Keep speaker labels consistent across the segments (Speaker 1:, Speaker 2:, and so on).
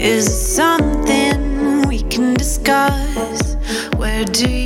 Speaker 1: Is it something we can discuss? Where do you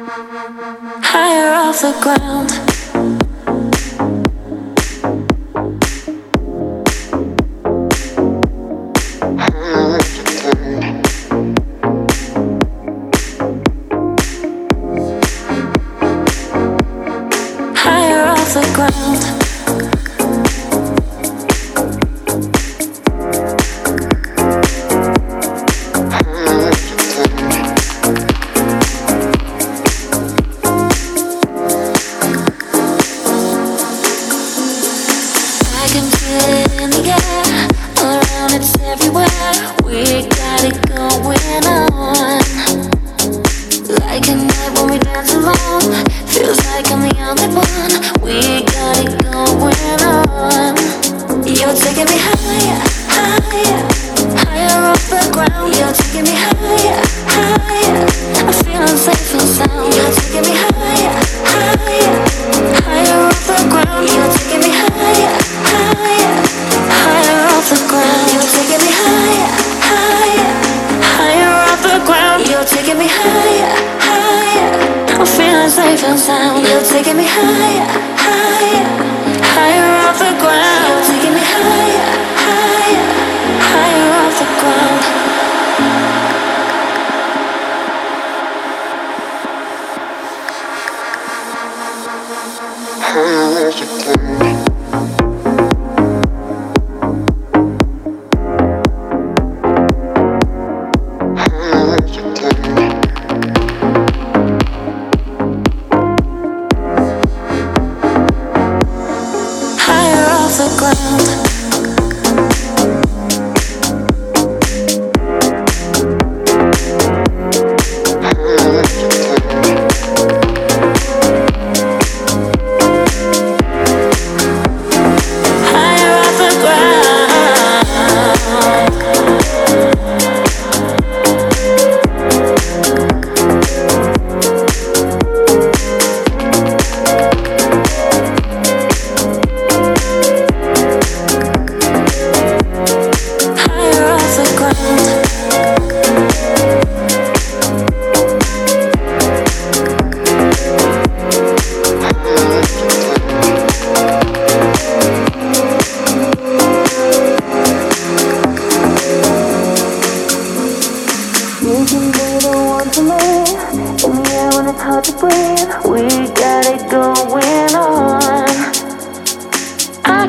Speaker 1: Higher off the ground.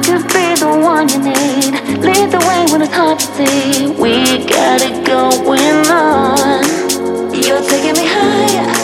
Speaker 1: just be the one you need. Lead the way when it's hard to see. We got it going on. You're taking me higher.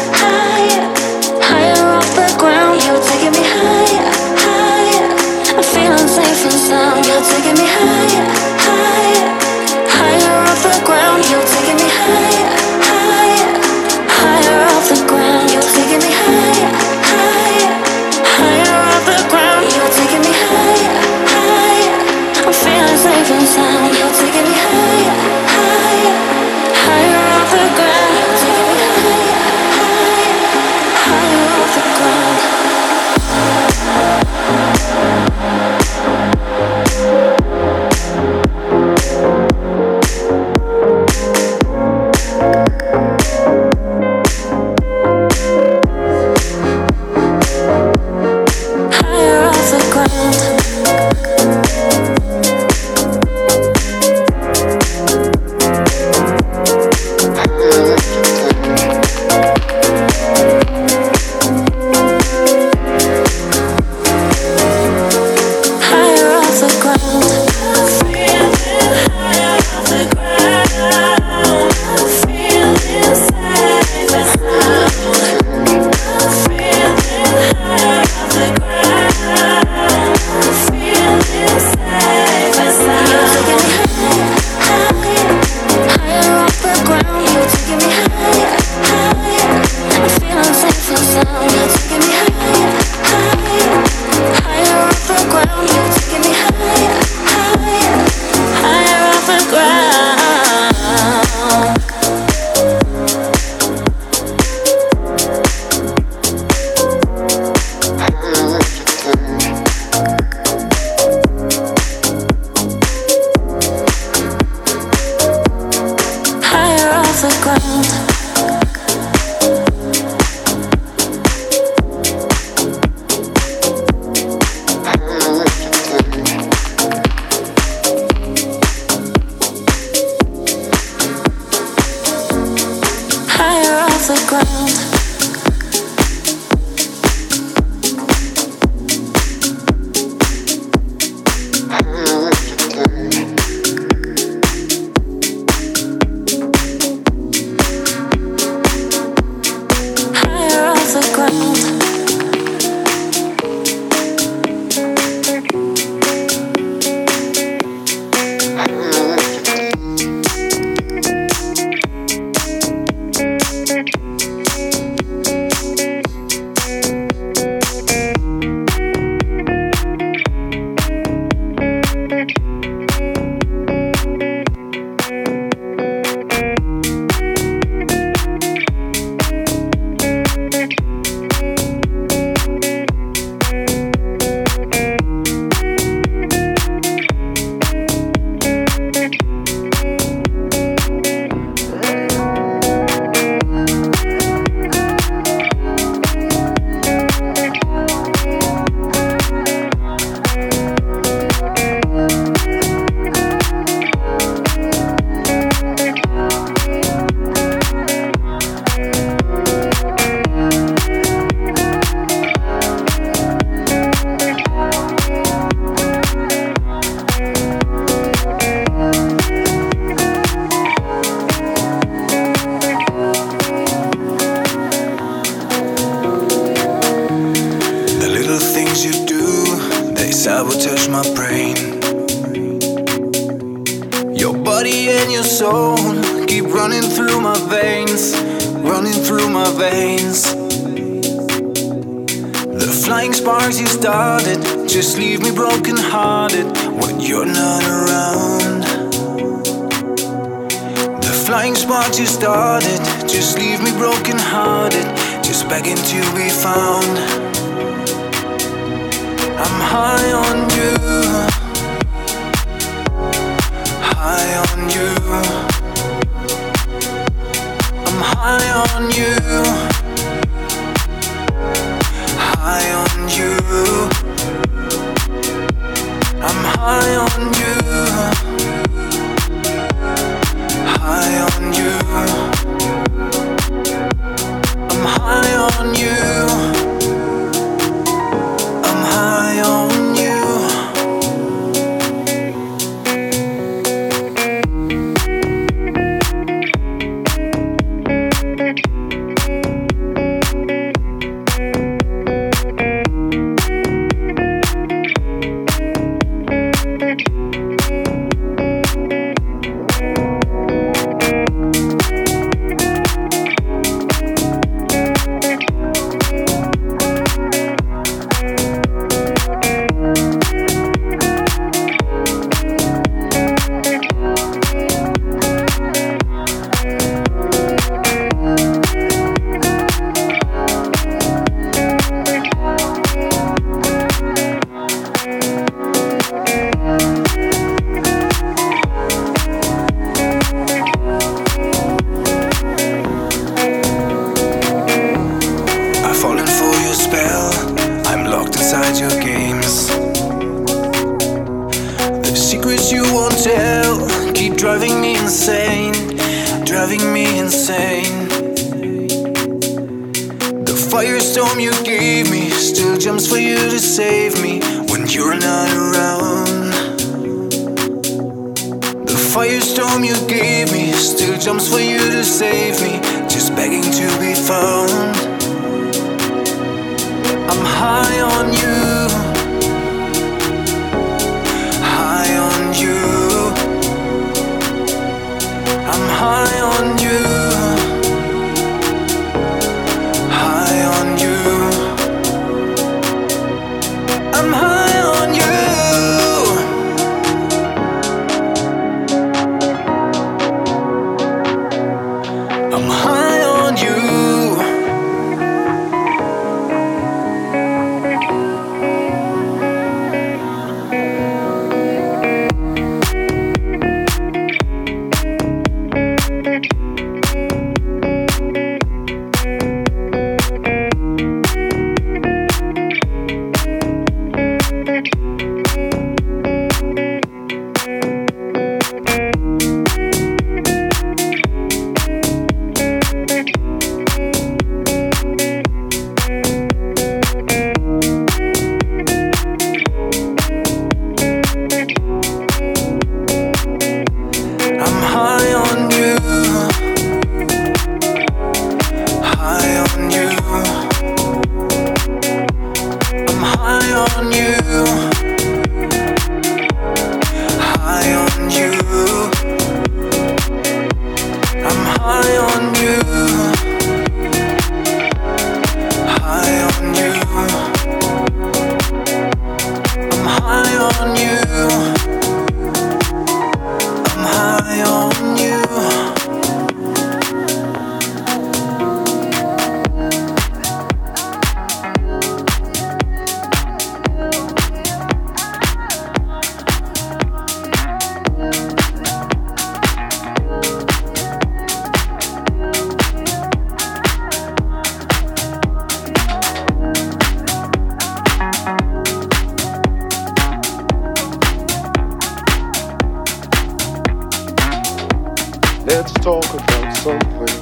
Speaker 2: Let's talk about something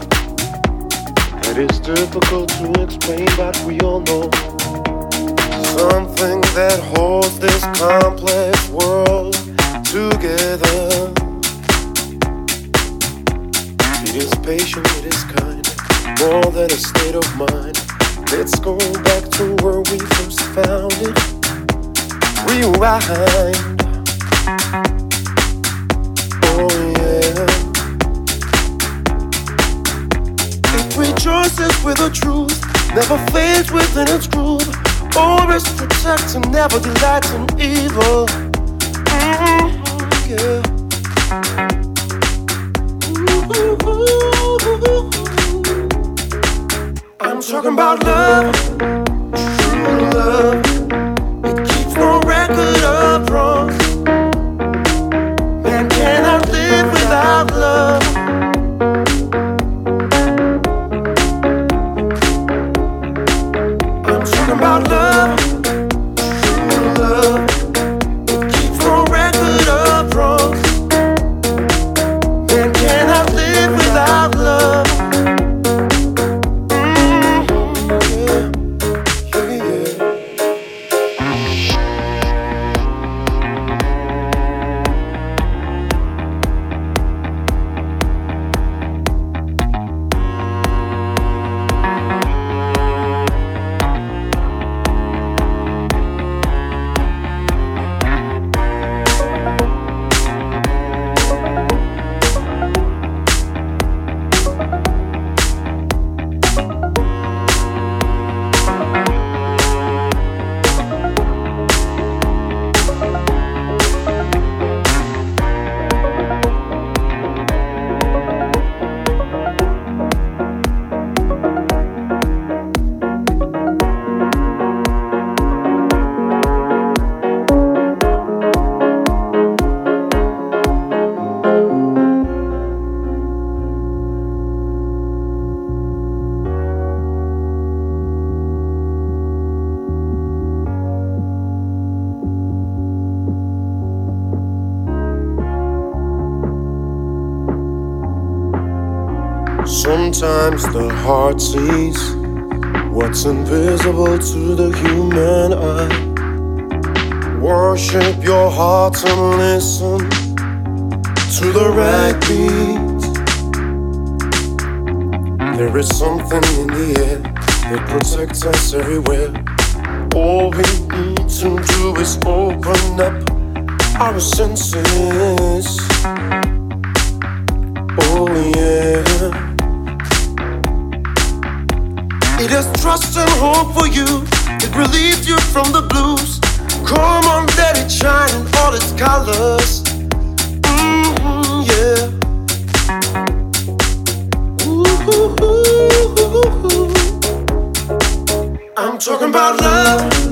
Speaker 2: that is difficult to explain, but we all know. Something that holds this complex world together. It is patient, it is kind, more than a state of mind. Let's go back to where we first found it. Rewind. With the truth, never fades within its groove. Always protects and never delights in evil. Mm-hmm. I'm talking about love, true love. There is something in the air that protects us everywhere. All we need to do is open up our senses. Oh, yeah. It has trust and hope for you. It relieves you from the blues. Come on, let it shine in all its colors. Talking about love,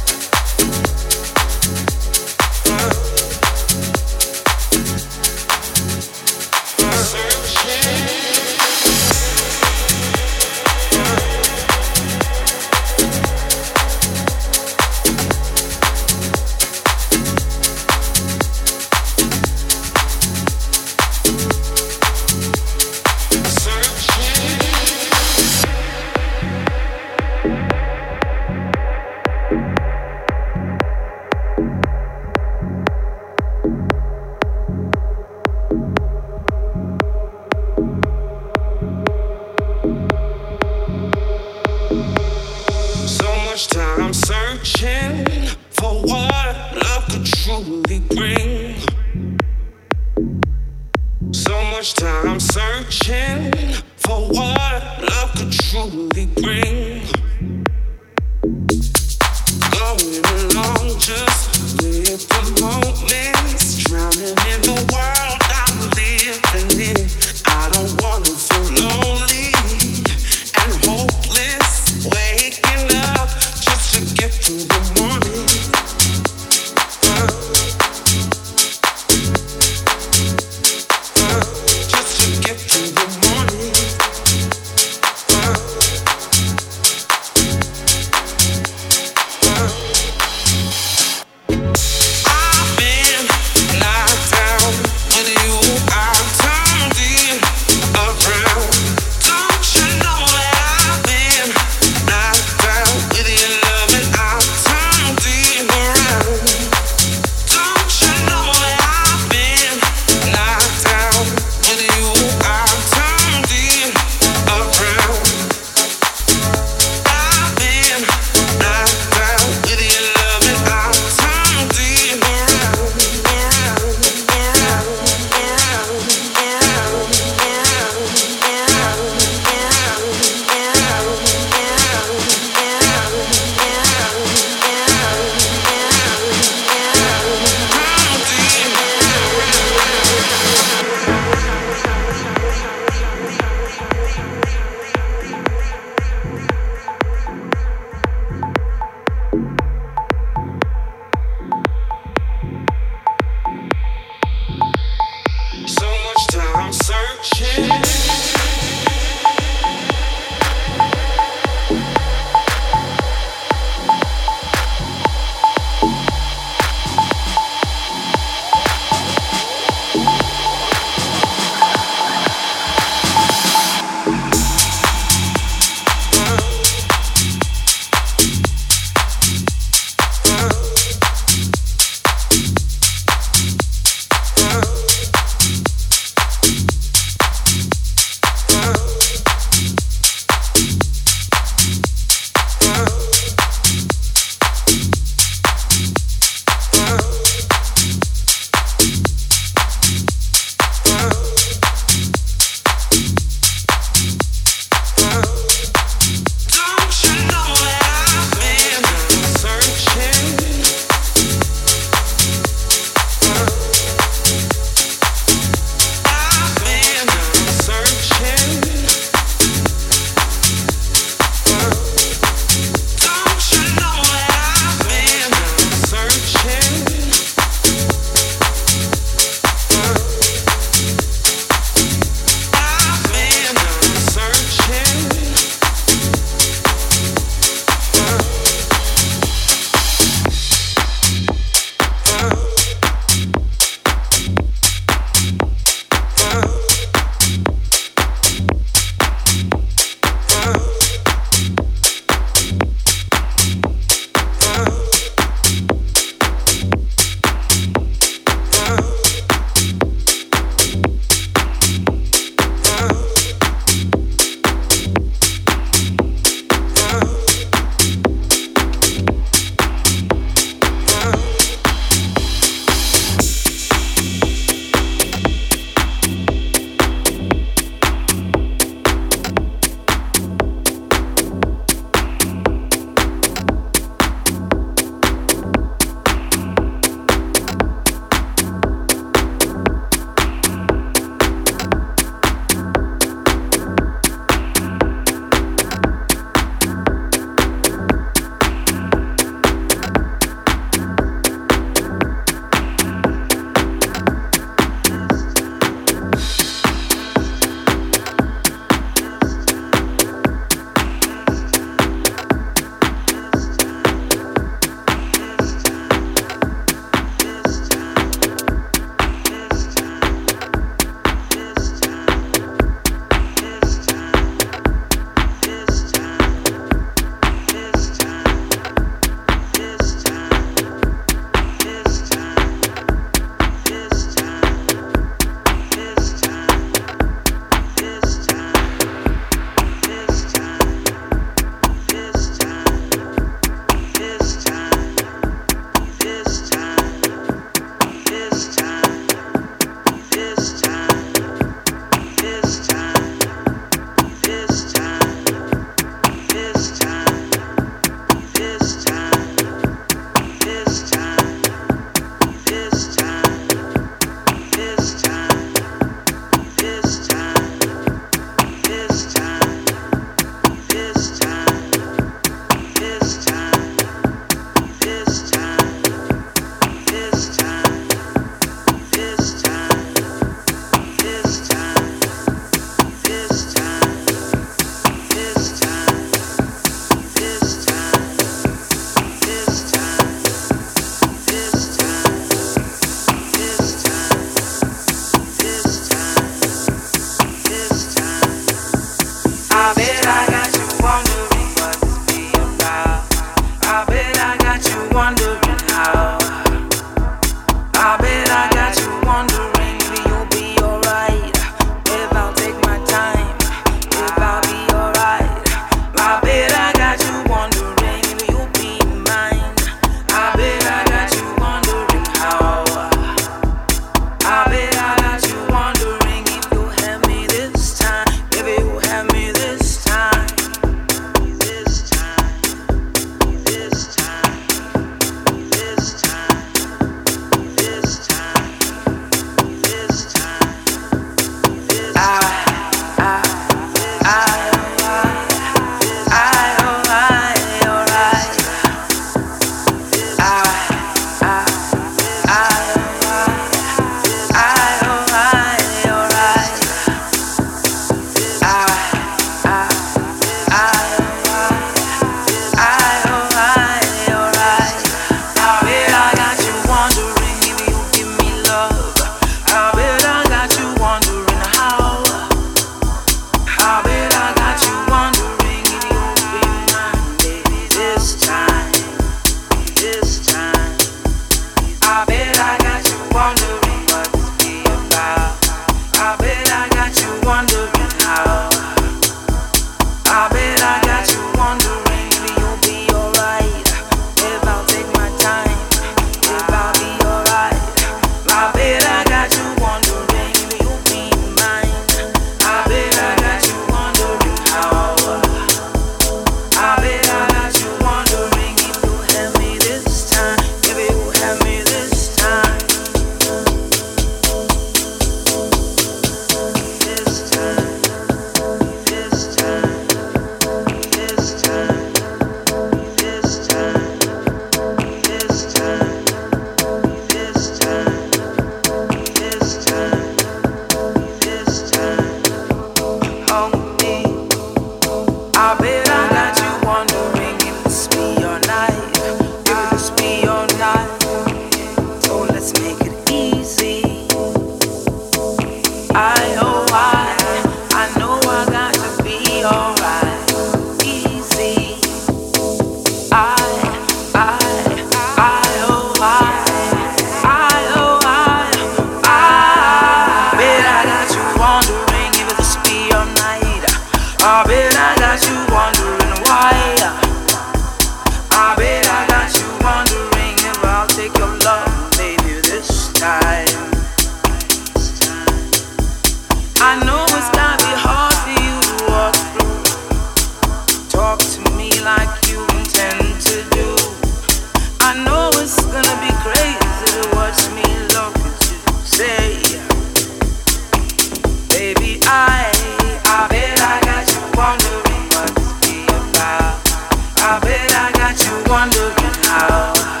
Speaker 2: you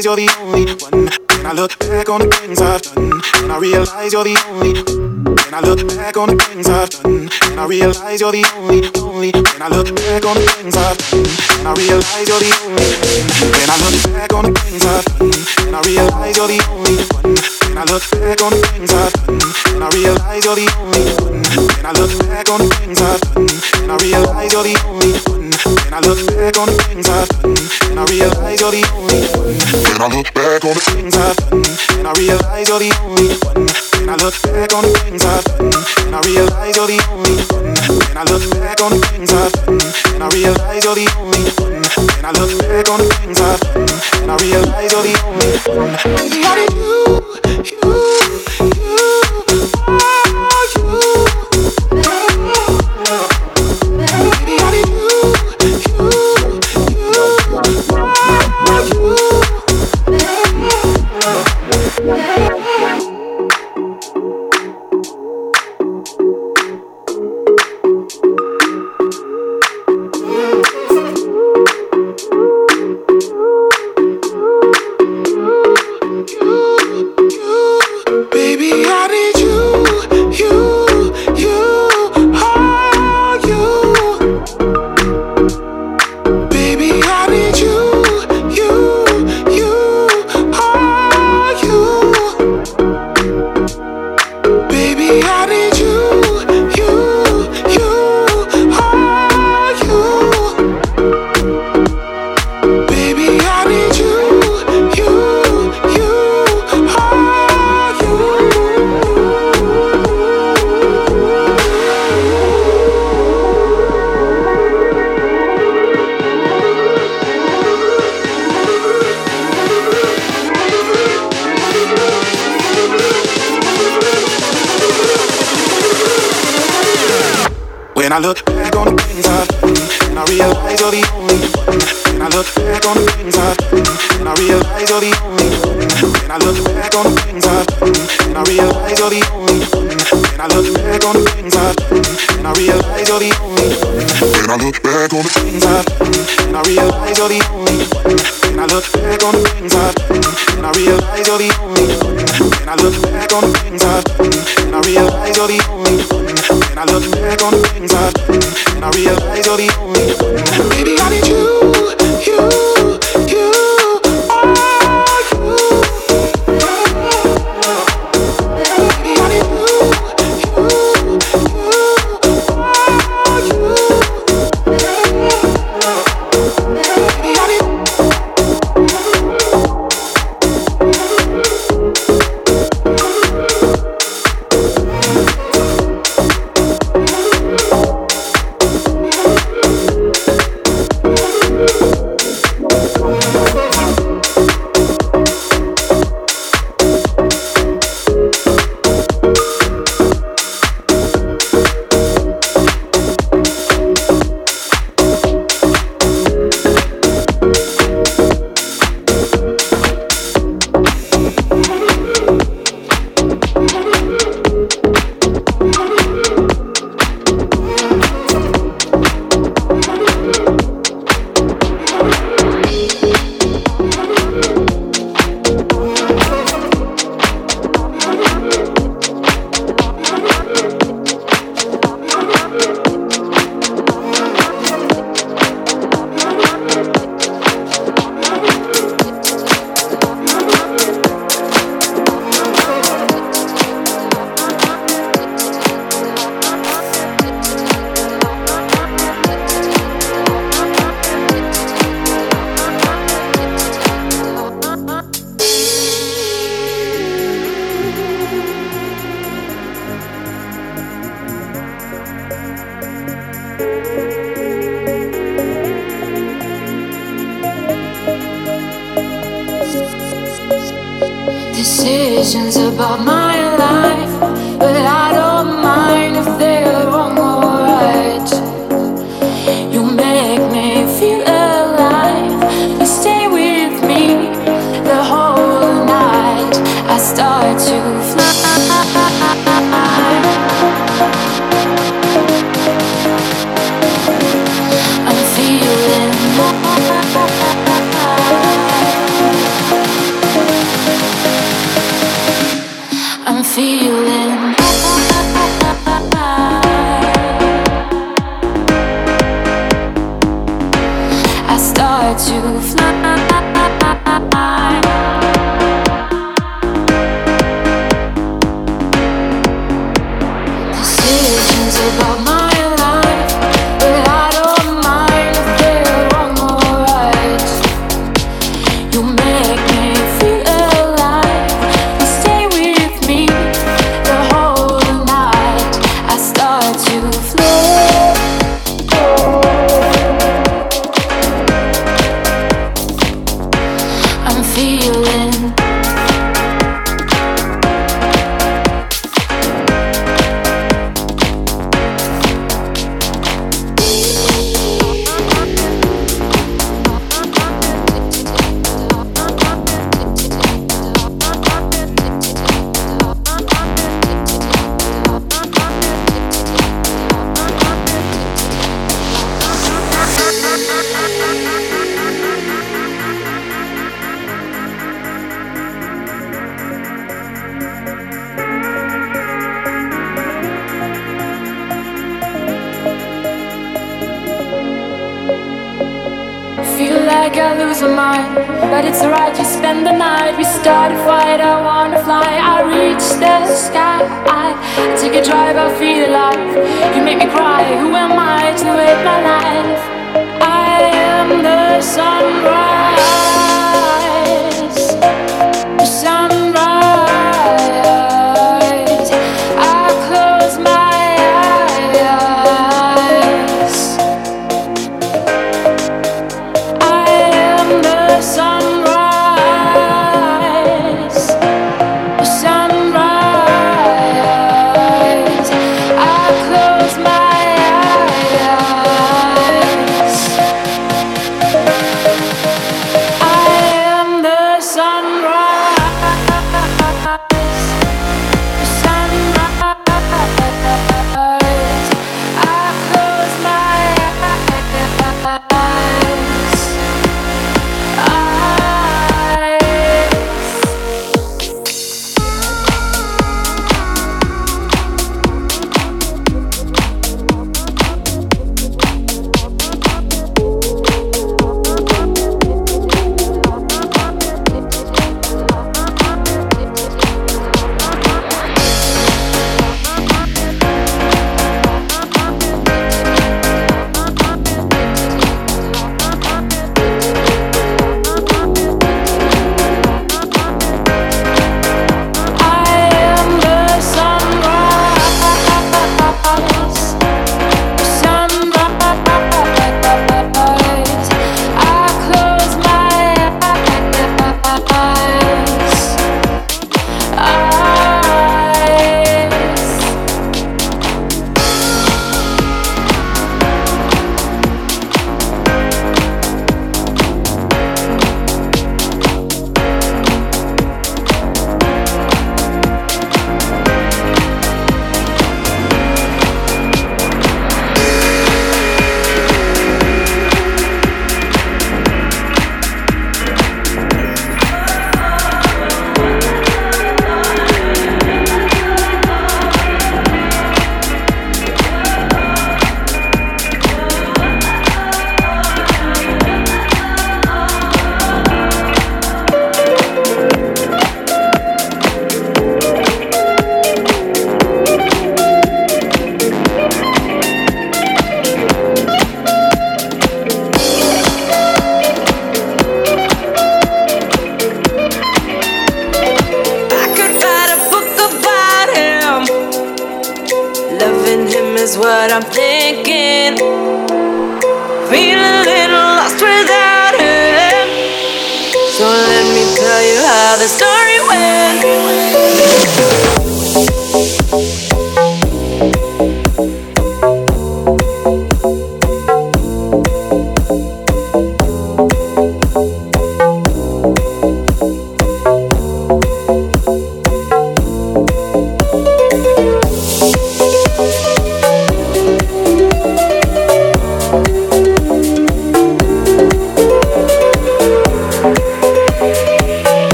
Speaker 2: realize you're the only one. When I look back on the things I've done, and I realize you're the only. When I look back on the things I've done, and I realize you're the only, only. When I look back on the things I've done, and I realize you're the only. When I look back on the things
Speaker 3: I've done, and I realize you're the only
Speaker 4: one.
Speaker 5: When I look back on the things I've done, and I realize you're the only one. When I look back on the things I've done, and I realize you're the only one. When I look back on the things I've done, and I realize you're the only one. When I look back on the things I've done, and I realize you're the only one. When I look back on the things I've done, and I realize you're the only one. When I look back on the things I've done, and I realize you're the only one. When I look back on the things I've done, and I realize you're the only one. Baby, how do you, you, you? You're the only one. Then I look back on the things I've done, and I realize you're the only one. Then I look back on
Speaker 3: the things I've done, and I realize you're the only one. Then I look back on the things I've
Speaker 2: done, and I realize you're the only one. Baby, I need you, you.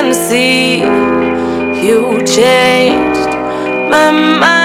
Speaker 2: can see you changed my mind.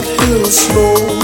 Speaker 1: More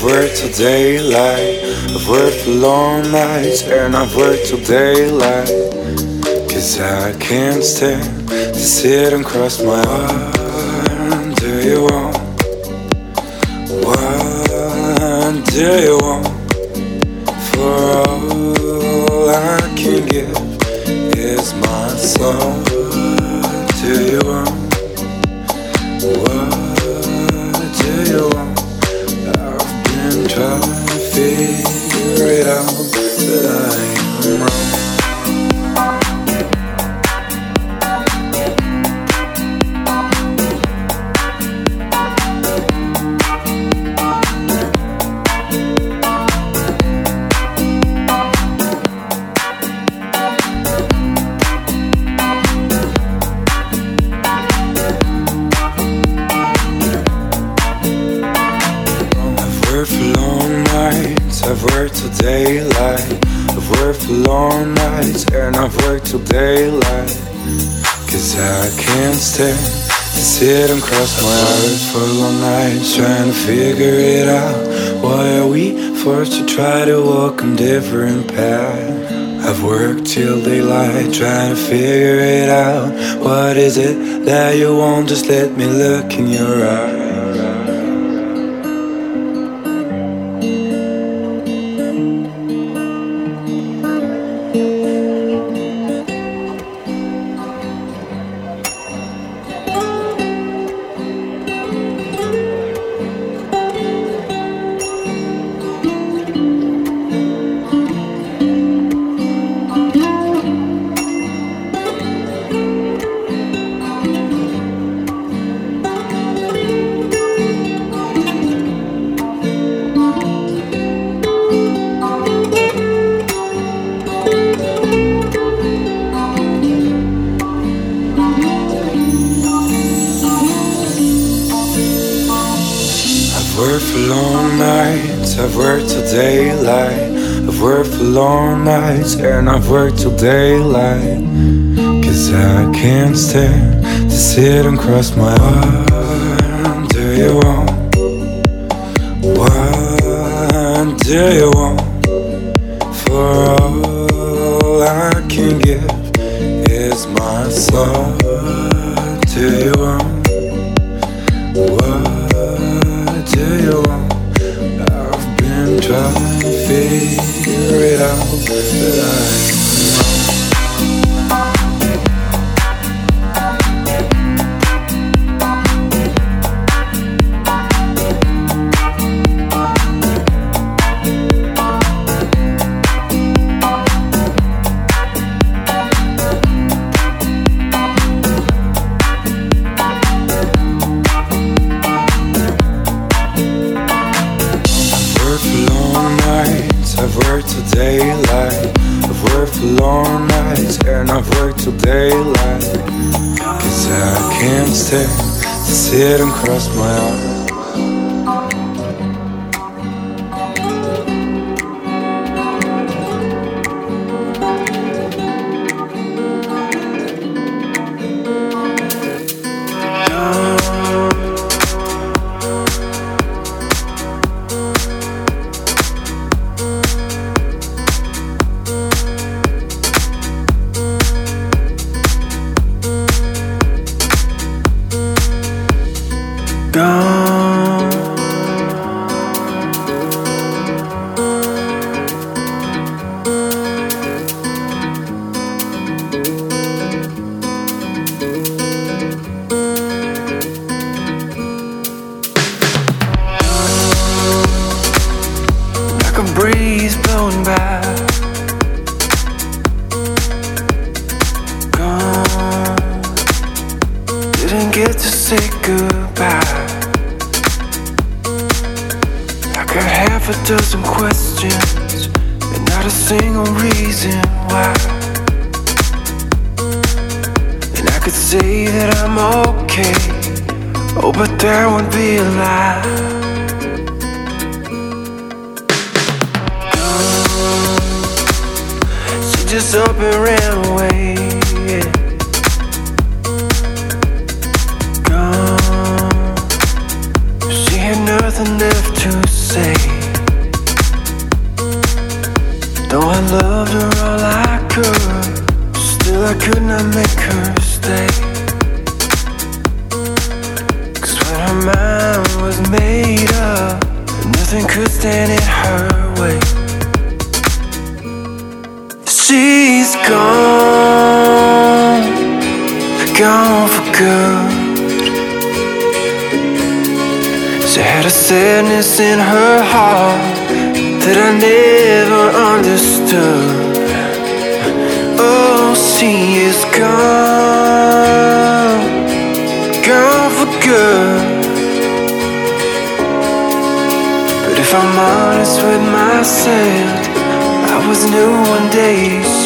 Speaker 1: till daylight. I've worked for long nights and I've worked till daylight. Cause I can't stand to sit and cross my arms. Do you want? What do you want? Sit and cross my arms for long nights trying to figure it out. Why are we forced to try to walk a different path? I've worked till daylight trying to figure it out. What is it that you want? Just let me look in your eyes. And I've worked till daylight. Cause I can't stand to sit and cross my arms. Do you want? What do you want? gone
Speaker 6: for good. She had a sadness in her heart that I never understood. Oh, she is gone, gone for good. But if I'm honest with myself, I was new one day.